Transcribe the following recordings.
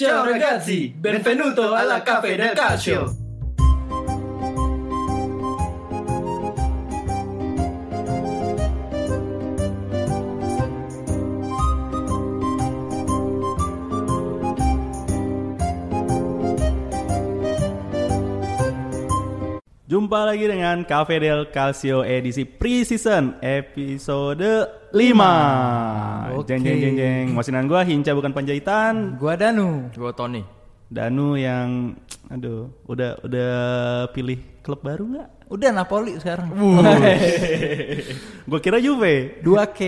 Ciao ragazzi, benvenuto alla Caffè del Calcio. Jumpa lagi dengan Cafe del Calcio edisi pre-season episode 5 Oke. Jeng jeng jeng jeng Masih dengan gua Hinca bukan Panjaitan Gua Danu. Gue Tony. Danu yang Aduh Udah udah pilih klub baru nggak? Udah Napoli sekarang. Gua kira Juve 2K.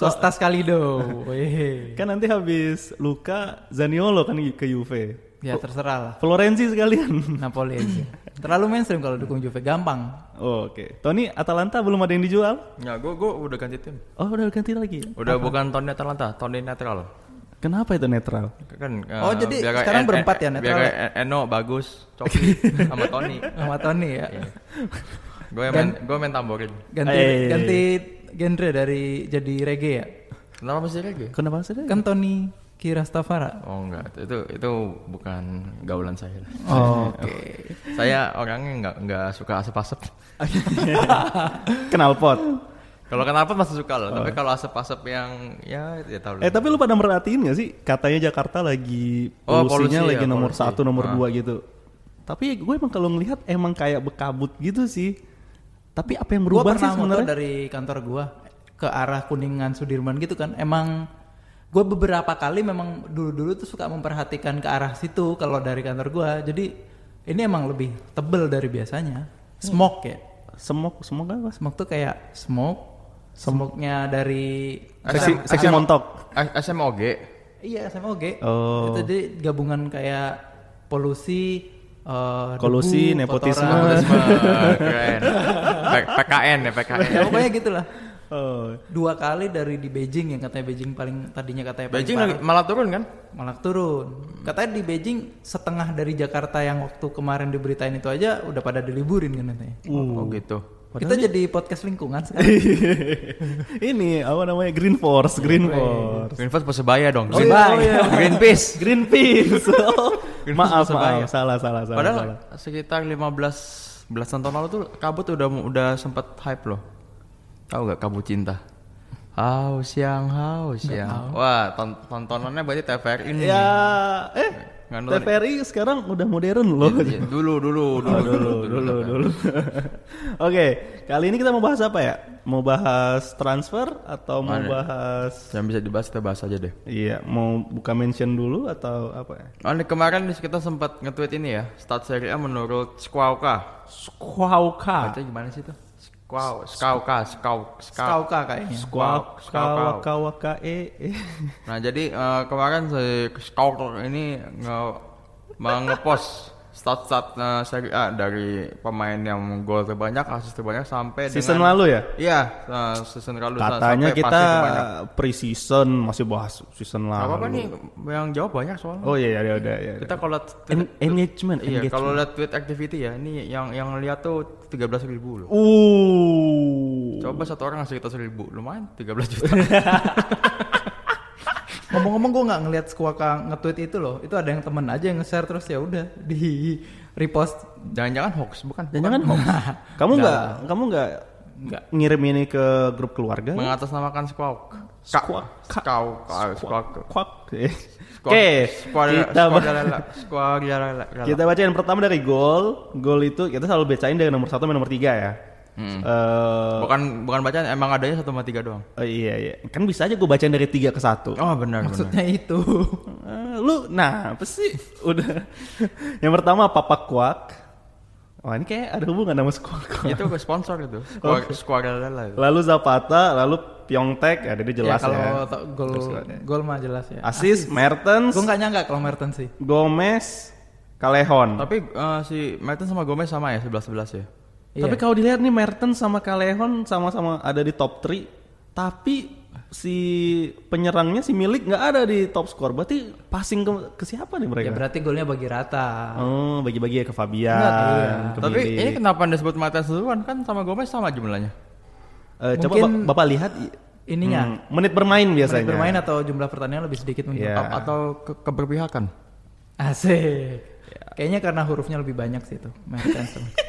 Kostas Kalido. Weh. Kan nanti habis Luka Zaniolo kan ke Juve Ya terserah lah. Florenzi sekalian Napoli aja. Terlalu mainstream kalau dukung Juve gampang. Oh, Oke Tony Atalanta belum ada yang dijual? Ya, gue gue udah ganti tim. Oh udah ganti lagi Udah bukan Tony Atalanta, Tony netral. Kenapa itu netral? Kan Oh, eh, jadi biar sekarang kayak berempat ya, Biar netral kayak Eno bagus, Coki sama Tony. Sama Tony ya. Gue main gue main tamborin. Ganti Eh. ganti genre dari jadi reggae ya. Kenapa masih reggae? Kenapa sih? Kan Tony Kirastafara. Oh enggak, itu itu bukan gaulan saya. Oke. saya orangnya enggak enggak suka asap-asap. Knalpot Kalau kenapa masih suka loh, tapi kalau asap-asap yang ya ya tahu. Eh tapi lu pada merhatiin gak sih katanya Jakarta lagi Oh, polusinya polusi lagi ya, nomor polusi. satu nomor Ah. dua gitu. Tapi gue emang kalau ngelihat emang kayak bekabut gitu sih. Tapi apa yang Gua berubah sih pernah motor sebenarnya? dari kantor gua ke arah Kuningan Sudirman gitu kan. Emang gue beberapa kali memang dulu-dulu tuh suka memperhatikan ke arah situ kalau dari kantor gua. Jadi ini emang lebih tebel dari biasanya. Smoke ya. Semok semok apa? Smoke tuh kayak smoke. Smoke-nya dari Seksi, seksi montok. SMOG. Iya SMOG. Oh. Itu jadi gabungan kayak polusi, eh, Kolusi, debu, nepotisme. kotoran. Nepotisme, keren. P- PKN ya PKN. ya pokoknya gitulah. Oh. Dua kali dari di Beijing yang katanya Beijing paling tadinya katanya paling Beijing parah, lagi malah turun kan? malah turun. Katanya di Beijing setengah dari Jakarta yang waktu kemarin diberitain itu aja udah pada diliburin kan katanya. Oh gitu. Kita jadi podcast lingkungan sekarang. Ini apa namanya Green Force, Green Force. Greenpeace Persebaya dong. Oh, iya, oh, iya. Greenpeace. Greenpeace. Oh, Greenpeace maaf, Persebaya. maaf, salah, salah, salah. Padahal salah. sekitar 15 belasan tahun lalu tuh kabut udah udah sempet hype loh. Tahu gak kabut cinta? Haus yang haus yang. Wah, ton- tontonannya berarti TVRI ini. Ya, eh, Nggak. TVRI sekarang udah modern loh. Iya, dulu dulu dulu Oh, dulu, dulu, dulu. Oke, kali ini kita mau bahas apa ya? Mau bahas transfer atau mau Mana? bahas? Yang bisa dibahas kita bahas aja deh. Iya, mau buka mention dulu atau apa ya? Oh, ini kemarin kita sempat nge-tweet ini ya, stat Serie A menurut Squawka. Squawka. Baca gimana sih tuh? Skauka, Skau, Skau. Skauka kayaknya. Waka, e. e. Nah jadi eh, kemarin si Scouter ini nge mengepost stat-stat eh, Serie A dari pemain yang gol terbanyak, asis terbanyak sampai Season dengan, lalu ya? Iya, eh, season lalu Katanya sampai kita pre-season masih bahas season Gak lalu. apa-apa nih, yang jawab banyak soalnya. Oh iya, ya udah, ya. Kita kalau lihat En- engagement, iya, engagement. kalau lihat tweet activity ya, ini yang yang lihat tuh 13.000 ribu loh. Uh. Coba satu orang ngasih kita seribu, lumayan 13 juta. Ngomong-ngomong gue nggak ngelihat Skauka nge-tweet itu loh. Itu ada yang temen aja yang nge-share terus ya udah di repost. Jangan-jangan hoax, bukan? Jangan hoax. Kamu nggak, kamu nggak Nggak. ngirim ini ke grup keluarga? Mengatasnamakan squawk. Squawk. Squawk. Squawk. Kwak. Squad- Oke, squad- kita kita baca yang pertama dari gol. Gol itu kita selalu bacain dari nomor satu sampai nomor tiga ya. Hmm. Eh, bukan bukan bacaan emang adanya satu sama tiga doang oh iya iya, kan bisa aja gue bacain dari tiga ke satu. oh benar benar Maksudnya itu. Eh, lu, nah apa sih? Udah. yang pertama Papa Kwak. Wah ini kayak ada hubungan sama Squawk. itu ke sponsor itu squad squad lala itu. Lalu Zapata, lalu Pyeongtaek, ya dia jelas ya, ya. kalau to- gol gol mah jelas ya. Asis, Mertens, Gue nggak nyangka kalau Mertens sih. Gomez, Kalehon. tapi eh, si Mertens sama Gomez sama ya sebelas sebelas ya Tapi Iya. kalau dilihat nih Mertens sama Kalehon sama-sama ada di top 3, tapi si penyerangnya si Milik nggak ada di top score. Berarti passing ke, ke siapa nih Ya mereka? berarti golnya bagi rata. Oh, bagi-bagi ya ke Fabian, Enggak, iya. ke tapi Milik. ini kenapa disebut Mertens duluan kan sama Gomez sama jumlahnya Eh, coba Mungkin- Bap- Bapak lihat Ininya. hmm, menit bermain biasanya. Menit bermain atau jumlah pertandingan lebih sedikit mungkin. Iya. A- atau ke keberpihakan Asik. Kayaknya karena hurufnya lebih banyak sih itu.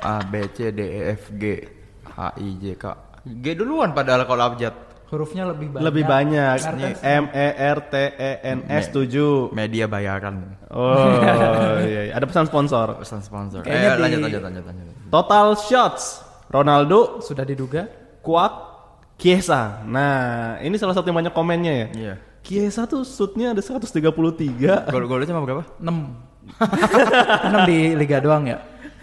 A B C D E F G H I J K G duluan padahal kalau abjad Hurufnya lebih banyak. Lebih banyak. Mertens. M E R T E N S 7. media bayaran Oh iya, iya. ada pesan sponsor. pesan sponsor Kayaknya eh, di- lanjut lanjut lanjut lanjut Total shots Ronaldo, Sudah diduga? Kuak, Kiesa. Nah, ini salah satu yang banyak komennya ya. iya Kiesa tuh shootnya ada 133. gol golnya cuma berapa 6. 6 di liga doang ya?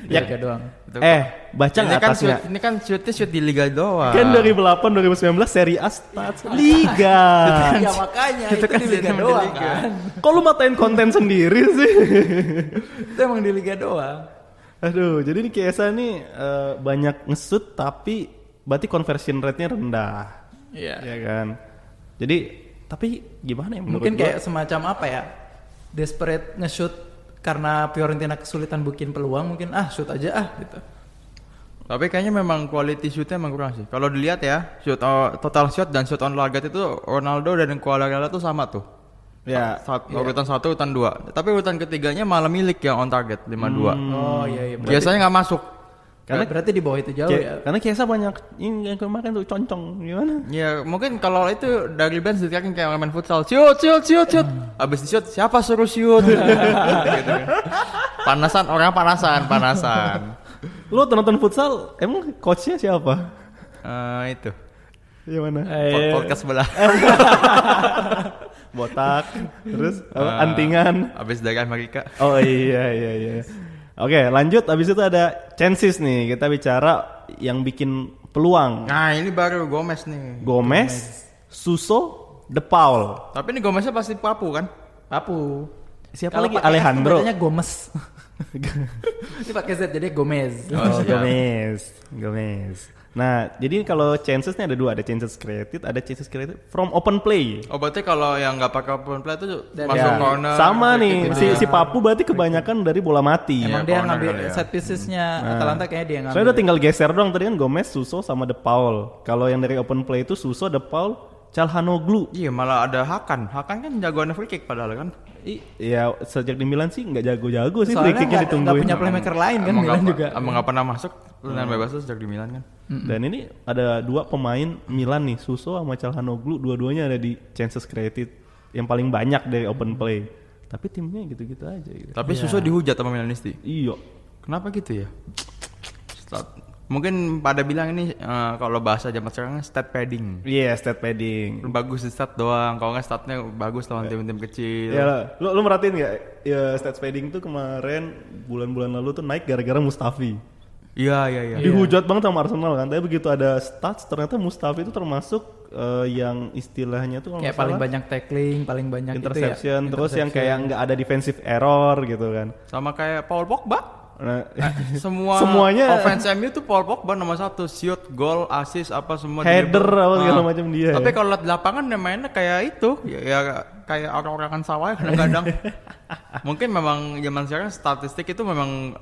Ya. Liga doang. Eh, baca ini nggak kan atasnya? shoot, ini kan shootnya shoot di liga doang Kan 2008 2019 Serie A Stats Liga. ya makanya itu, kan di liga di doang liga. kan. Kok lu matain konten sendiri sih? Itu emang di liga doang. Aduh, jadi ini Kiesa nih eh, banyak ngesut tapi berarti conversion rate-nya rendah. Iya. Ya kan? Jadi tapi gimana ya menurut Mungkin gua? kayak semacam apa ya? Desperate nge-shoot karena Fiorentina kesulitan bikin peluang mungkin ah shoot aja ah gitu. tapi kayaknya memang quality shootnya emang kurang sih. Kalau dilihat ya shoot oh, total shot dan shot on target itu Ronaldo dan Kualarella tuh sama tuh. Ya. Sat- urutan satu urutan dua. Tapi urutan ketiganya malah milik yang on target 52 Oh iya iya. Berarti, biasanya nggak masuk Karena- berarti di bawah itu jauh ya. karena Kiesa banyak ini yang kemarin tuh concong gimana? Ya mungkin kalau itu dari bench ditekan kayak main futsal shoot shoot shoot shoot abis di shoot siapa suruh shoot gitu kan. panasan orang panasan panasan Lu nonton futsal emang coachnya siapa? Eh, itu Gimana? Eh, podcast sebelah Botak, terus Eh, antingan. abis dari Amerika Oh iya iya iya. Oke, lanjut abis itu ada chances nih. Kita bicara yang bikin peluang. nah ini baru Gomez nih Gomez, Suso, De Paul. tapi ini Gomeznya pasti papu kan Papu. Siapa Kalau lagi? Alejandro. bacanya Gomes. Ini pakai Z jadi Gomez. Oh, Oh. Gomez. Gomez. Nah, jadi kalau chances nih ada dua, ada chances created, ada chances created from open play. Oh berarti kalau yang nggak pakai open play itu masuk Ya, corner sama free nih, si, gitu si ya. Papu berarti kebanyakan dari bola mati. Emang Iya, dia ngambil ya. set piecesnya Atalanta kayaknya dia yang ngambil. Soalnya udah tinggal geser doang tadi kan Gomez, Suso sama De Paul. Kalau yang dari open play itu Suso, De Paul, Calhanoglu. Iya malah ada Hakan Hakan kan jagoan free kick padahal kan I, ya sejak di Milan sih nggak jago-jago sih free Soalnya kicknya nggak nggak ditungguin. punya playmaker lain kan Emang Milan juga. Emang nggak pernah masuk Tendangan bebas tuh sejak di Milan kan Dan ini ada dua pemain Milan nih, Suso sama Calhanoglu, dua-duanya ada di chances created yang paling banyak dari open play. Tapi timnya gitu-gitu aja gitu. Tapi Suso dihujat sama Milanisti Iya. Kenapa gitu ya? Stat- Mungkin pada bilang ini eh, kalau bahasa zaman sekarang stat padding Iya, stat padding. Bagus di stat doang Kalau nggak statnya bagus lawan tim-tim kecil Ya, lu lu merhatiin nggak? Ya stat padding tuh kemarin bulan-bulan lalu tuh naik gara-gara Mustafi. Iya iya iya Dihujat banget sama Arsenal kan. Tapi begitu ada stats ternyata Mustafi itu termasuk eh, yang istilahnya tuh kalau Kayak paling salah, banyak tackling, paling banyak itu ya. interception, terus yang kayak nggak ada defensive error gitu kan. Sama kayak Paul Pogba Nah, semua Semuanya- offense MU tuh Paul Pogba nomor satu shoot gol assist apa semua Header apa segala Ah. macam dia tapi ya. kalau liat di lapangan dia mainnya kayak itu ya, ya kayak orang-orangan sawah kadang-kadang mungkin memang zaman sekarang statistik itu memang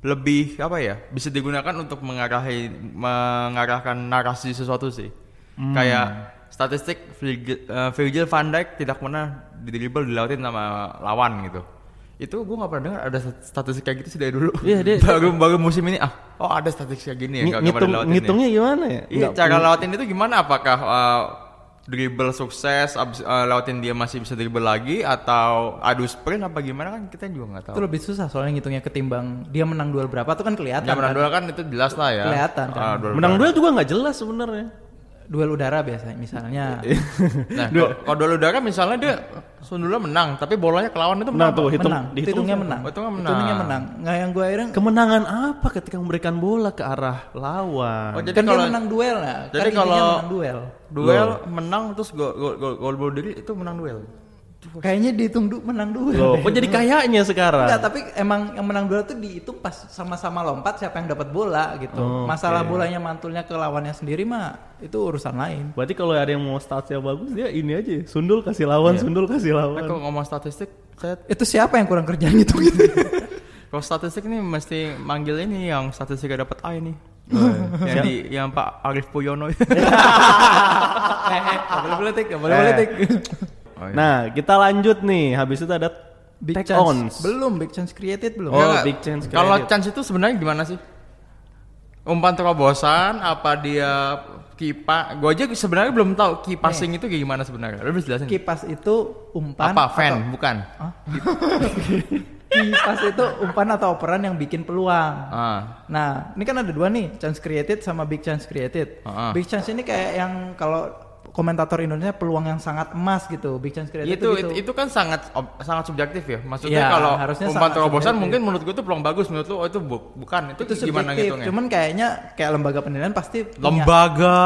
lebih apa ya bisa digunakan untuk mengarahi mengarahkan narasi sesuatu sih Hmm. kayak statistik Virgil, eh, Virgil van Dijk tidak pernah dribble dilautin sama lawan gitu itu gue nggak pernah dengar ada statistik kayak gitu sih dari dulu Iya, dia- baru baru musim ini ah oh ada statistik kayak gini ya ngitung ya. ngitungnya gimana ya? Iya, cara lautin itu gimana? Apakah uh, dribble sukses, abis uh, lautin dia masih bisa dribble lagi, atau adu sprint apa gimana kan kita juga nggak tahu. Itu lebih susah soalnya ngitungnya ketimbang dia menang duel berapa tuh kan kelihatan. Yang menang kan? duel kan itu jelas lah ya. Kelihatan kan. Ah, duel Menang udara. duel juga nggak jelas sebenarnya. Duel udara biasanya misalnya. Nah, kalau- kalau duel udara misalnya dia Sundula menang, tapi bolanya ke lawan itu Nah menang. tuh hitung, menang, hitungnya menang. Hitungnya menang. Hitungnya menang. Nggak yang gue akhirnya Kemenangan apa ketika memberikan bola ke arah lawan? Oh, jadi kan dia kalau menang duel nah. jadi kan kalau- menang duel. duel menang terus gol gol gol, gol bunuh diri itu menang duel. Kayaknya dihitung du menang duel. Loh, deh. kok jadi kayaknya sekarang? Enggak, tapi emang yang menang duel tuh dihitung pas sama-sama lompat siapa yang dapat bola gitu. Oh, Masalah oke. bolanya mantulnya ke lawannya sendiri mah itu urusan lain. Berarti kalau ada yang mau statsnya bagus dia ini aja, sundul kasih lawan, sundul kasih Nah, lawan. kalau ngomong statistik, saya Itu siapa yang kurang kerjaan gitu gitu. kalau statistik ini mesti manggil ini yang statistiknya dapat A ini. Oh, yang di yang Pak Arif Puyono itu. eh, eh, nggak boleh politik, nggak boleh Eh. politik. Oh, iya. Nah, kita lanjut nih. Habis itu ada Big Take chance ons. belum big chance created belum. Oh, big chance Kalau chance itu sebenarnya gimana sih? Umpan terobosan apa dia kipa? Gue aja sebenarnya belum tahu key passing itu kayak gimana sebenarnya. Lu bisa jelasin? Kipas itu umpan apa fan? atau- Bukan. Kipas itu umpan atau operan yang bikin peluang. Ah. Nah, ini kan ada dua nih, chance created sama big chance created. Ah. Big chance ini kayak yang kalau komentator Indonesia peluang yang sangat emas gitu. Big chance created Itu, gitu. itu itu kan sangat ob- sangat subjektif ya. Maksudnya Iya, kalau harusnya umpan terobosan subjektif. mungkin menurut gue itu peluang bagus, menurut lu oh itu bu- bukan. Itu, itu gimana subjektif. ngitungnya? Cuman kayaknya kayak lembaga penilaian pasti punya- Lembaga.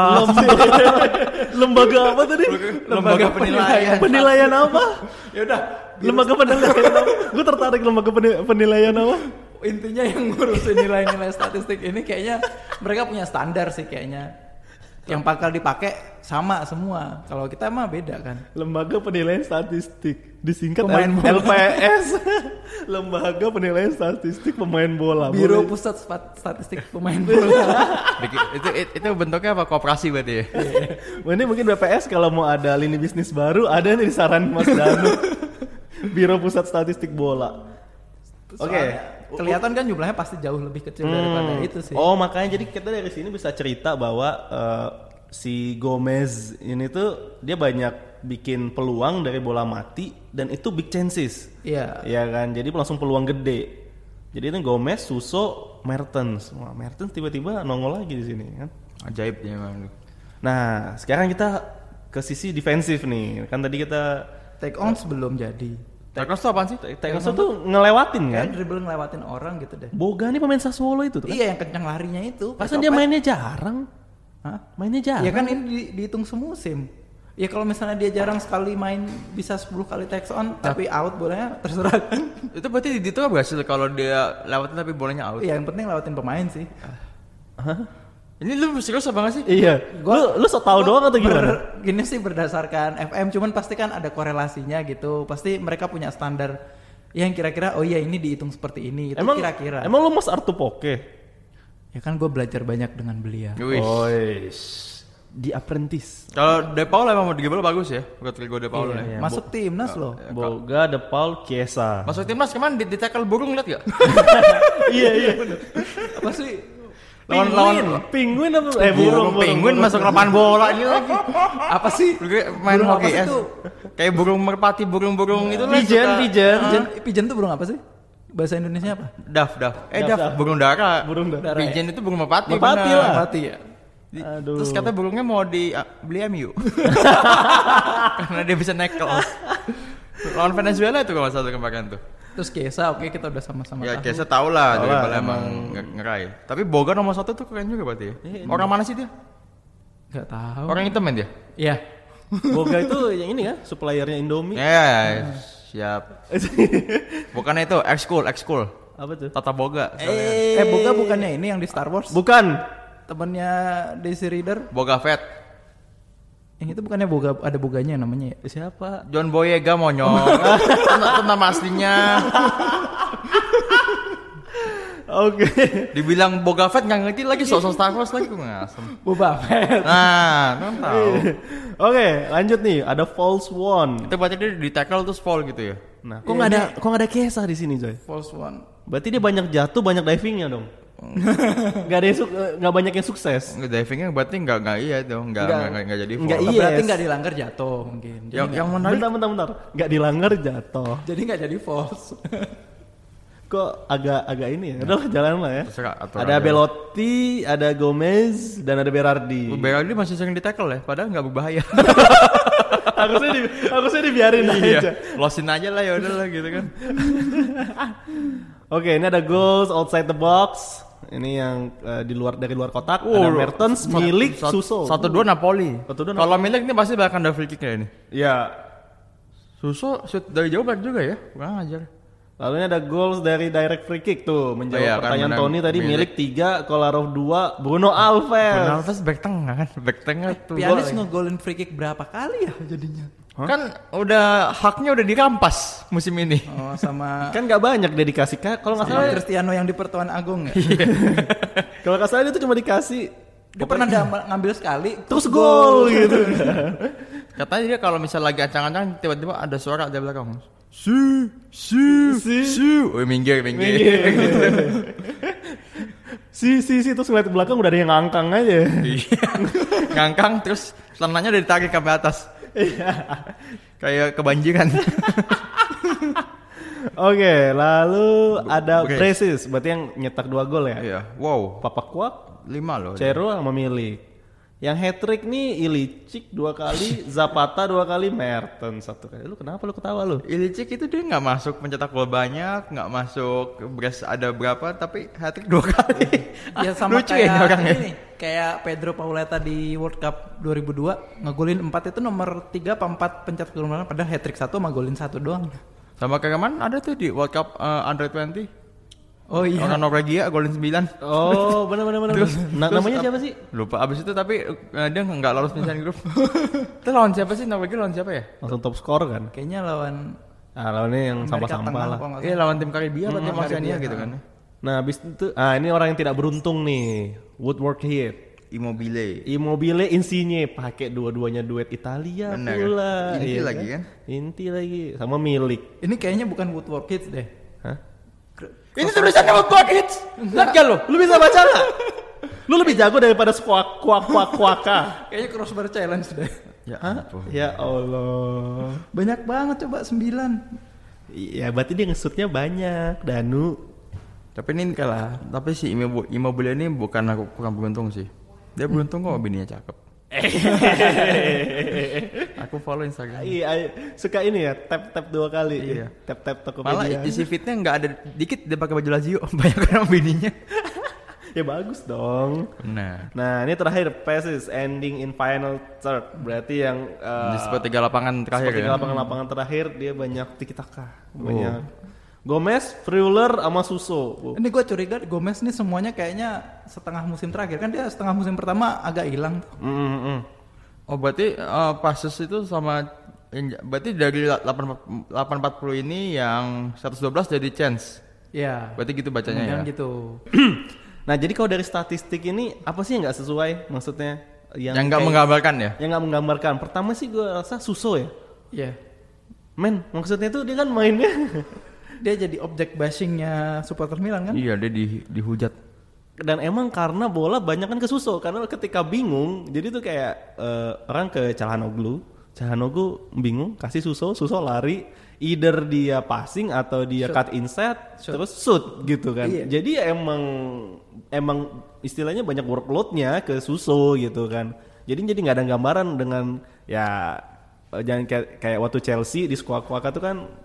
Lembaga apa tadi? Lembaga penilaian. Penilaian apa? ya udah Lembaga penilaian apa? Gue tertarik lembaga peni- penilaian apa? intinya yang ngurusin nilai-nilai statistik ini kayaknya mereka punya standar sih kayaknya yang bakal dipakai sama semua kalau kita mah beda kan Lembaga penilaian statistik disingkat Pemain L- bola. LPS. Lembaga penilaian statistik pemain bola. Biro Boleh. Pusat Statistik Pemain Bola itu, itu itu bentuknya apa? Kooperasi berarti ya? Wah, ini mungkin BPS kalau mau ada lini bisnis baru ada nih saran Mas Danu. Biro Pusat Statistik Bola. Oke. Soalnya kelihatan kan jumlahnya pasti jauh lebih kecil daripada Hmm. itu sih Oh makanya jadi kita dari sini bisa cerita bahwa eh, si Gomez ini tuh dia banyak bikin peluang dari bola mati dan itu big chances. iya Iya kan, jadi langsung peluang gede. Jadi ini Gomez, Suso, Mertens. Wah, Mertens tiba-tiba nongol lagi di sini kan. Ajaib dia memang. Nah, sekarang kita ke sisi defensif nih. Kan tadi kita take on sebelum jadi Teknos itu apaan sih? Teknos tuh ngelewatin kan. kayak dribble ngelewatin orang gitu deh Boga nih pemain Sassuolo itu tuh kan. iya yang kencang larinya itu Pasan dia mainnya jarang. Hah? Mainnya jarang. Ya kan ini di- dihitung semusim. Ya kalau misalnya dia jarang sekali main bisa 10 kali text on tapi out bolanya terserah kan. Itu berarti di itu berhasil kalau dia lewatin tapi bolanya out. Iya yang penting lewatin pemain sih. Ini lu serius apa gak sih? Iya. lu lu so tau doang atau gimana? Ber- gini sih berdasarkan FM cuman pasti kan ada korelasinya gitu. Pasti mereka punya standar yang kira-kira oh iya ini dihitung seperti ini itu emang kira-kira. Emang lu Mas Artu Poke? Ya kan gue belajar banyak dengan beliau. Ois. Di Apprentice. Kalau De Paul emang mau dribble bagus ya. Rodrigo De Paul Iya, ya. Masuk timnas loh. Boga, De Paul, Chiesa. Masuk timnas ke mana di, di tackle burung liat gak? iya iya. Apa sih? Lawan- Penguin. lawan- Penguin apa? Eh burung, penguin masuk lapangan bola ini lagi. Apa sih? Main Burung hoki ya. itu? Kayak burung merpati, burung-burung itu lah. Pigeon, pigeon. Pigeon, pigeon tuh burung apa sih? Bahasa Indonesia apa? Daf, daf. Eh, Daf, daf, daf. burung dara. Burung dara. Pigeon itu burung merpati. Merpati lah. Mati ya. Aduh. Terus kata burungnya mau di ah, beli MU. Karena dia bisa naik kelas. Lawan Venezuela itu kalau salah kemarin tuh. Terus Kesa oke kita udah sama-sama Ya tahu. Kesa tau lah emang nge- ngerai. Tapi Boga nomor satu tuh keren juga berarti ya. Orang mana sih dia? Gak tahu. Orang hitam kan dia? Iya. Boga itu yang ini kan, suppliernya Indomie. Ya, siap. Bukannya itu ekskul, ekskul. Apa tuh? Tata Boga. Eh, Boga bukannya ini yang di Star Wars? Bukan. Temennya Daisy Reader. Boga Fett. Yang itu bukannya Boga ada Boganya namanya ya? Siapa? John Boyega monyong. Itu nama aslinya. Oke. Dibilang Boga Fett nggak ngerti lagi sosok Star Wars lagi gue ngasem. Boba Fett. Nah, kan tahu. Oke, lanjut nih. Ada false one. Itu berarti dia di tackle terus fall gitu ya. Nah, kok nggak ada kok nggak ada Kesa di sini, Joy? False one. Berarti dia banyak jatuh, banyak divingnya dong. Gak ada nggak banyak yang sukses. Nggak divingnya berarti nggak nggak iya dong, nggak Nggak. nggak jadi fall. Nggak Oh. Berarti nggak dilanggar jatuh mungkin. Jadi Yang nggak- yang menarik Bentar, bentar, bentar. Nggak dilanggar jatuh. jadi nggak jadi false. Kok agak agak ini ya? Udah jalan lah ya. Ada aja. Belotti, ada Gomez, dan ada Berardi. Berardi masih sering di tackle ya, padahal nggak berbahaya. harusnya di, harusnya dibiarin aja. iya, losin aja lah ya udahlah gitu kan. Oke, ini ada goals outside the box. Ini yang eh, di luar dari luar kotak. ada Mertens, milik Sat- Suso. Satu dua Napoli. Satu dua Kalau milik ini pasti bakal ada free kick ya ini. Ya. Suso shoot dari jauh banget juga ya, kurang ajar. Lalu ini ada goals dari direct free kick tuh. Menjawab Oh iya, kan pertanyaan benar. Tony tadi Milik. milik 3, Kolarov 2, Bruno Alves. Ronaldo back tengah kan, back tengah tuh. Pianis ngegolin free kick berapa kali ya jadinya? Kan udah haknya udah dirampas musim ini. Oh sama Kan gak banyak dia dikasih. Kak, Kalau nggak salah, Cristiano yang di Pertuan Agung ya. kalau nggak salah dia tuh cuma dikasih Dia pernah dia ngambil sekali terus gol gitu. Katanya dia kalau misal lagi ancang-ancang tiba-tiba ada suara dari belakang. Su, su, su. Oh, minggir, minggir. Si si si terus ngeliat ke belakang udah ada yang ngangkang aja. Iya. Ngangkang terus celananya udah ditarik sampai atas. Kayak kebanjiran. Oke, lalu ada Brace. Braces, berarti yang nyetak dua gol ya. Iya. Wow. Papa Kuak, Lima loh. Cero sama Milik. Yang hat trick nih Ilicic dua kali, Zapata dua kali, Mertens satu kali. Lu kenapa lu ketawa lu? Ilicic itu dia nggak masuk mencetak gol banyak, nggak masuk brace ada berapa, tapi hat trick dua kali. Ya sama Lucu kayak ya orangnya. ini, kayak Pedro Pauleta di World Cup 2002 ngegolin 4 itu nomor 3 apa 4 pencetak gol mana padahal hat trick 1 sama golin 1 doang. Sama kayak kemarin ada tuh di World Cup uh, Under 20. Oh iya. Orang Norwegia golin 9. Oh, benar benar benar. Na- namanya ap- siapa sih? Lupa abis itu tapi uh, dia nggak lolos penyisian grup. itu lawan siapa sih Norwegia lawan siapa ya? Langsung top skor kan. Kayaknya lawan Ah, lawannya yang sampah-sampah Tengah lah. Iya lawan tim Karibia atau tim Hmm, Oceania Karibia, gitu kan. Nah, habis itu ah ini orang yang tidak beruntung nih. Woodward hit. Immobile. Immobile Insigne pakai dua-duanya duet Italia Benar. pula. Inti Iya lagi kan? Inti lagi sama milik. Ini kayaknya bukan Woodward Kids deh. Hah? Ini tulisannya Woodward Hits. Lihat gak lo? Lu bisa baca nggak? Lu lebih jago daripada squawk kuak kuak kuaka. Kayaknya crossbar challenge deh. Ya ampun. Ya Allah. Banyak banget coba 9. Iya, berarti dia ngesutnya banyak, Danu. Tapi ini kalah. Tapi si Immobile ini bukan aku kurang beruntung sih. Dia beruntung kok bininya cakep. aku follow Instagram. Iya, ay- suka ini ya, tap tap dua kali. Iya. Tap tap Malah Tokopedia. isi fitnya nggak ada dikit dia pakai baju Lazio banyak kan bininya. ya bagus dong. Nah, Nah, ini terakhir passes ending in final third. Berarti yang uh, di sepertiga lapangan terakhir seperti ya. lapangan-lapangan terakhir dia banyak tiki taka. Banyak Gomez, Freuler sama Suso. Ini gue curiga Gomez nih semuanya kayaknya setengah musim terakhir kan dia setengah musim pertama agak hilang. Mm, mm, mm. Oh berarti uh, passes itu sama yang- berarti dari 8 840 ini yang 112 jadi chance. Ya. Berarti gitu bacanya ya. Kemudian gitu. Nah, jadi kalau dari statistik ini apa sih yang nggak sesuai maksudnya? Yang nggak kayak- menggambarkan ya. yang nggak menggambarkan. Pertama sih gue rasa Suso ya. Iya. Men, maksudnya tuh dia kan mainnya Dia jadi objek bashingnya supporter Milan kan? Iya dia di, dihujat. dan emang karena bola banyak kan ke Suso karena ketika bingung jadi tuh kayak eh, orang ke Calhanoglu Calhanoglu bingung kasih Suso Suso lari either dia passing atau dia cut inside terus shoot gitu kan Iya. jadi ya emang emang istilahnya banyak workloadnya ke Suso gitu kan jadi jadi nggak ada gambaran dengan ya eh, jangan kayak, kayak waktu Chelsea di squad tuh kan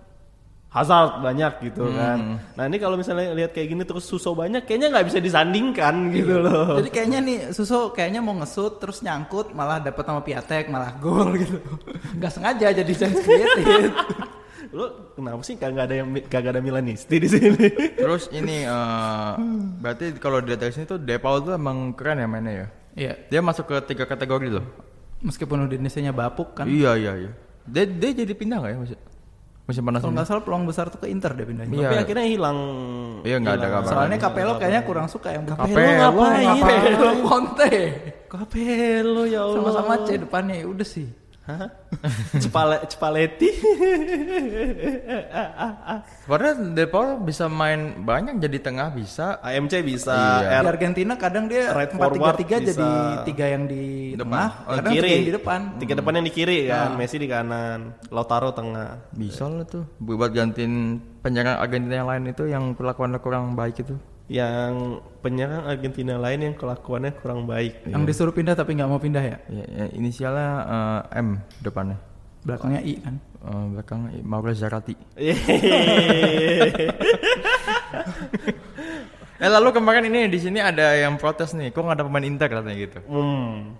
Hazard banyak gitu kan. Nah ini kalau misalnya lihat kayak gini terus Suso banyak, kayaknya nggak bisa disandingkan gitu loh. Jadi kayaknya nih Suso kayaknya mau ngesut terus nyangkut malah dapat sama Piatek malah gol gitu. Nggak sengaja jadi chance created. Lo kenapa sih kagak ada yang kagak ada Milanisti di sini? Terus ini eh, berarti kalau dilihat dari sini tuh De Paul tuh emang keren ya mainnya ya. Iya. Dia masuk ke tiga kategori loh. Meskipun Udinese-nya bapuk kan. Iya iya iya. Dia dia jadi pindah nggak ya musim musim panas Kalau nggak salah peluang besar tuh ke Inter deh pindahnya. Iya. Tapi akhirnya hilang. Iya, nggak ada kabar. Soalnya Capello kayaknya kurang suka yang Capello ngapain? Capello Conte. Capello ya Allah. Sama-sama C depannya ya udah sih. Hah? Cepale, Cepaleti. Padahal De Paul bisa main banyak jadi tengah bisa. AMC bisa. Iya. Di Argentina kadang dia Right 4 forward 3 3 jadi tiga yang di Depan. tengah, Oh, kadang tiga yang di depan. Tiga depan yang di kiri kan, Messi di kanan, Lautaro tengah. Bisa lah tuh buat gantiin penyerang Argentina yang lain itu yang kelakuannya kurang baik itu. Yang penyerang Argentina lain yang kelakuannya kurang baik. Yang disuruh pindah tapi nggak mau pindah ya. Ya, ya, inisialnya eh, M depannya. Belakangnya I kan. Eh, belakang Mauro Zarati. Eh lalu kemarin ini di sini ada yang protes nih, kok nggak ada pemain Inter katanya gitu. Hmm.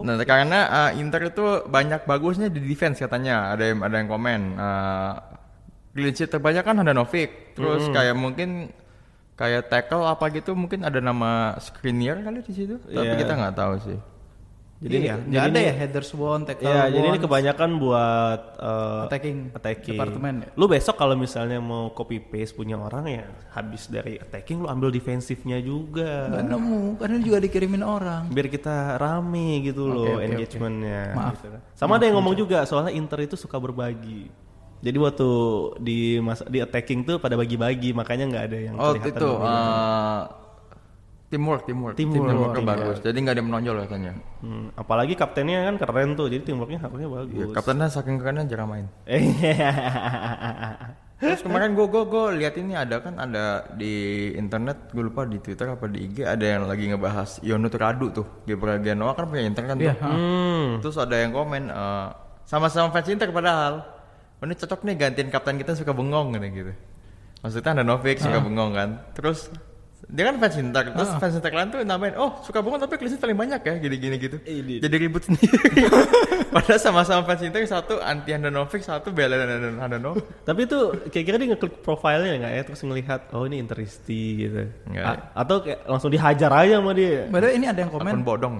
Nah karena eh, Inter itu banyak bagusnya di defense katanya, ada yang ada yang komen. Uh, clean sheet terbanyak kan Handanovic, terus kayak mungkin kayak tackle apa gitu mungkin ada nama Skriniar kali di situ, tapi Iya. kita nggak tahu sih. Jadi iya, ini- nggak jadi ada ini- ya headers one, tackle Ya, jadi ini one. kebanyakan buat eh, Attacking attacking. departemen ya? Lu besok kalau misalnya mau copy paste punya orang ya habis dari attacking lu ambil defensifnya juga. Nggak nemu, karena juga dikirimin orang. Biar kita rame gitu loh oke, oke. engagementnya. Maaf. gitu kan. Sama ada yang ngomong juga soalnya Inter itu suka berbagi. Jadi waktu di masa di attacking tuh pada bagi-bagi makanya nggak ada yang Oh kelihatan itu bagi-bagi. eh, teamwork, teamwork, Teamwork, teamworknya iya. bagus. Jadi nggak ada yang menonjol katanya. Hmm, apalagi kaptennya kan keren tuh, jadi teamworknya harusnya bagus. Iya, kaptennya saking kerennya jarang main. Terus kemarin gue gue gue lihat ini ada kan ada di internet gue lupa di Twitter apa di IG ada yang lagi ngebahas Yonut Radu tuh Gabriel Genoa kan punya Inter kan tuh. hmm. Terus ada yang komen eh, sama-sama fans Inter padahal "Oh, ini cocok nih gantiin kapten kita suka bengong gitu gitu. Maksudnya ada Novik suka bengong kan. Terus dia kan fans Inter, terus fans Inter lain tuh nambahin, oh suka bengong tapi sheet paling banyak ya, gini-gini gitu. Ini. Jadi ribut sendiri. Padahal sama-sama fans Inter satu anti Handanovic, satu bela Handanovic. Tapi itu kira-kira dia ngeklik profilnya nggak ya terus ngelihat oh ini Interisti gitu. A- atau kayak langsung dihajar aja sama dia. Padahal ini ada yang komen. Akun bodong.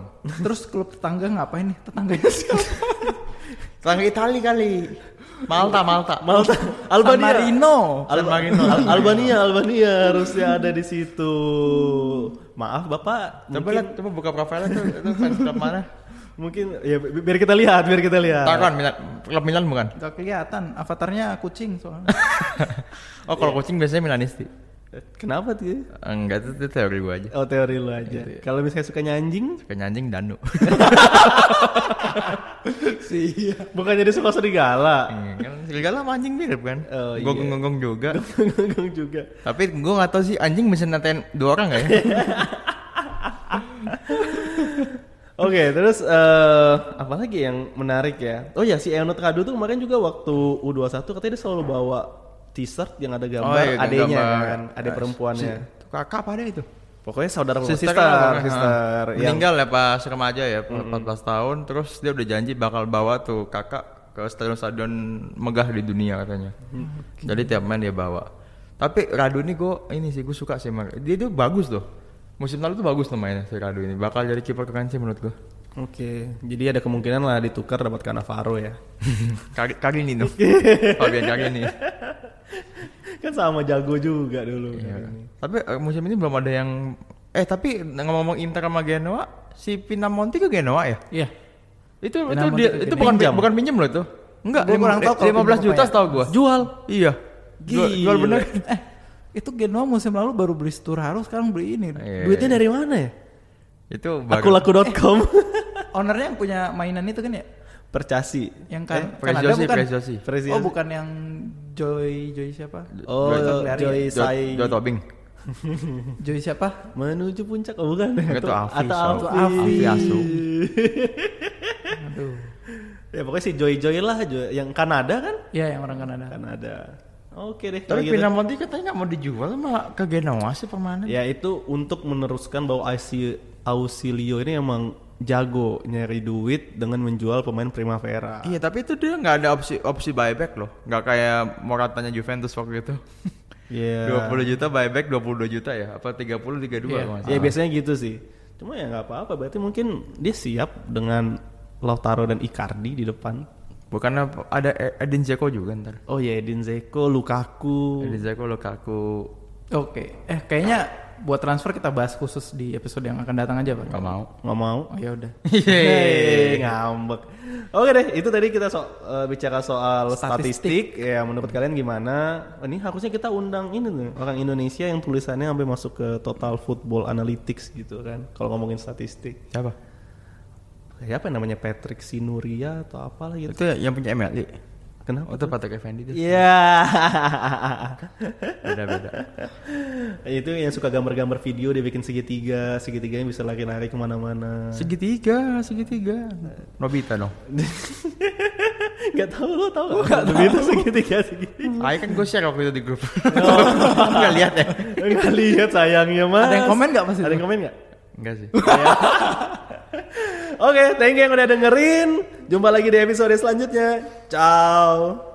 Terus klub tetangga ngapain nih? Tetangganya siapa? Tetangga Itali kali. Malta, Malta. Malta, San Albania. Marino. San Marino. Al- Albania, Albania harusnya ada di situ. Maaf Bapak, Coba mungkin, lihat, coba buka profilnya tuh, itu fans klub mana? mungkin ya bi- biar kita lihat, biar kita lihat. Takon, Milan, klub Milan bukan? Gak kelihatan. Avatarnya kucing soalnya. Oh, kalau kucing biasanya Milanisti. Kenapa tuh? Enggak, itu, itu teori gua aja. Oh teori lu aja. Kalau misalnya sukanya anjing, Suka anjing Danu. Sih. bukannya dia suka serigala. Iya, kan serigala sama anjing mirip kan? Oh, iya. Gonggong-gonggong juga. Gonggong juga. Tapi gua nggak tahu sih anjing bisa natain dua orang nggak ya? Oke, terus eh apa lagi yang menarik ya? Oh ya, si Eonot Kadu tuh kemarin juga waktu U21 katanya dia selalu bawa t-shirt yang ada gambar Oh, iya, adenya gambar. kan, ada Eh, perempuannya. si- Kakak apa ada itu? Pokoknya saudara Sister, sister, kan, sister, yang meninggal ya pas remaja ya 14 tahun. Terus dia udah janji bakal bawa tuh kakak ke stadion-stadion megah di dunia katanya. Jadi tiap main dia bawa. Tapi Radu ini gue ini sih gue suka sih dia tuh bagus tuh musim lalu tuh bagus tuh mainnya si Radu ini. Bakal jadi kiper keren sih menurut gue Oke, jadi ada kemungkinan lah ditukar dapat Cannavaro ya. kali kali ini tuh. Fabian kali ini kan sama jago juga dulu. Iya. tapi eh, musim ini belum ada yang eh tapi ngomong-ngomong Inter sama Genoa si Pinamonti ke Genoa ya Iya. Itu itu Pinamonti dia, ke itu bukan Pinjam. bukan pinjam loh itu. Enggak, Gua kurang tahu kalau 15 pinjam juta ya. setahu gua. Jual. Iya. Jual, jual Gila. bener. Eh, itu Genoa musim lalu baru beli Sturaro, sekarang beli ini. Iya. Duitnya dari mana ya? Itu baru. Akulaku.com. Ownernya yang punya mainan itu kan ya? Percasi. Yang kan Eh, Kanada bukan? Preziosi. Preziosi. Oh, bukan yang Joy Joy siapa? Oh, Joy- Joy Jo- Sai. Jo Tobing. Joy siapa? Menuju puncak oh bukan Itu Alfi, atau so. Alfi. Alfi Asu. Aduh. ya pokoknya si Joy Joy lah Joy- yang Kanada kan Iya, yang orang Kanada. Kanada oke deh Tapi gitu Pinamonti katanya nggak mau dijual malah ke Genoa sih permanen. ya itu untuk meneruskan bahwa Ausi- Ausilio ini emang jago nyari duit dengan menjual pemain Primavera Iya, tapi itu dia nggak ada opsi opsi buyback loh. Nggak kayak Moratanya Juventus waktu itu. Iya. 20 juta buyback 22 juta ya? Apa 30 32 Iya. kalau nggak Ya salah. biasanya gitu sih. Cuma ya nggak apa-apa. Berarti mungkin dia siap dengan Lautaro dan Icardi di depan. Bukannya ada Edin Dzeko juga ntar. Oh ya Edin Dzeko, Lukaku. Edin Dzeko, Lukaku, Oke. Eh, kayaknya buat transfer kita bahas khusus di episode yang akan datang aja, Pak. nggak mau. Nggak mau. Oh, ya udah. Yeay, ngambek. Oke deh, itu tadi kita so- eh, bicara soal Statistik. statistik. Ya, menurut kalian gimana? Ini harusnya kita undang ini tuh orang Indonesia yang tulisannya sampai masuk ke Total Football Analytics gitu kan. Kalau ngomongin statistik. Siapa? Siapa yang namanya Patrick Sinuria atau apalah gitu. Itu yang punya MLI. Kenapa? Oh, itu Patrick Effendi itu. Iya. Beda-beda. itu yang suka gambar-gambar video dia bikin segitiga, segitiganya bisa lari-lari ke mana-mana. Segitiga, segitiga. Nobita dong. Gak tau lo tau gak? Itu segitiga segitiga. Ayo kan gue share waktu itu di grup. Kamu nggak lihat ya? Enggak lihat sayangnya mas. Ada yang komen pas itu? Ada yang komen nggak? Enggak sih. Oke, thank you yang udah dengerin. Jumpa lagi di episode selanjutnya. Ciao.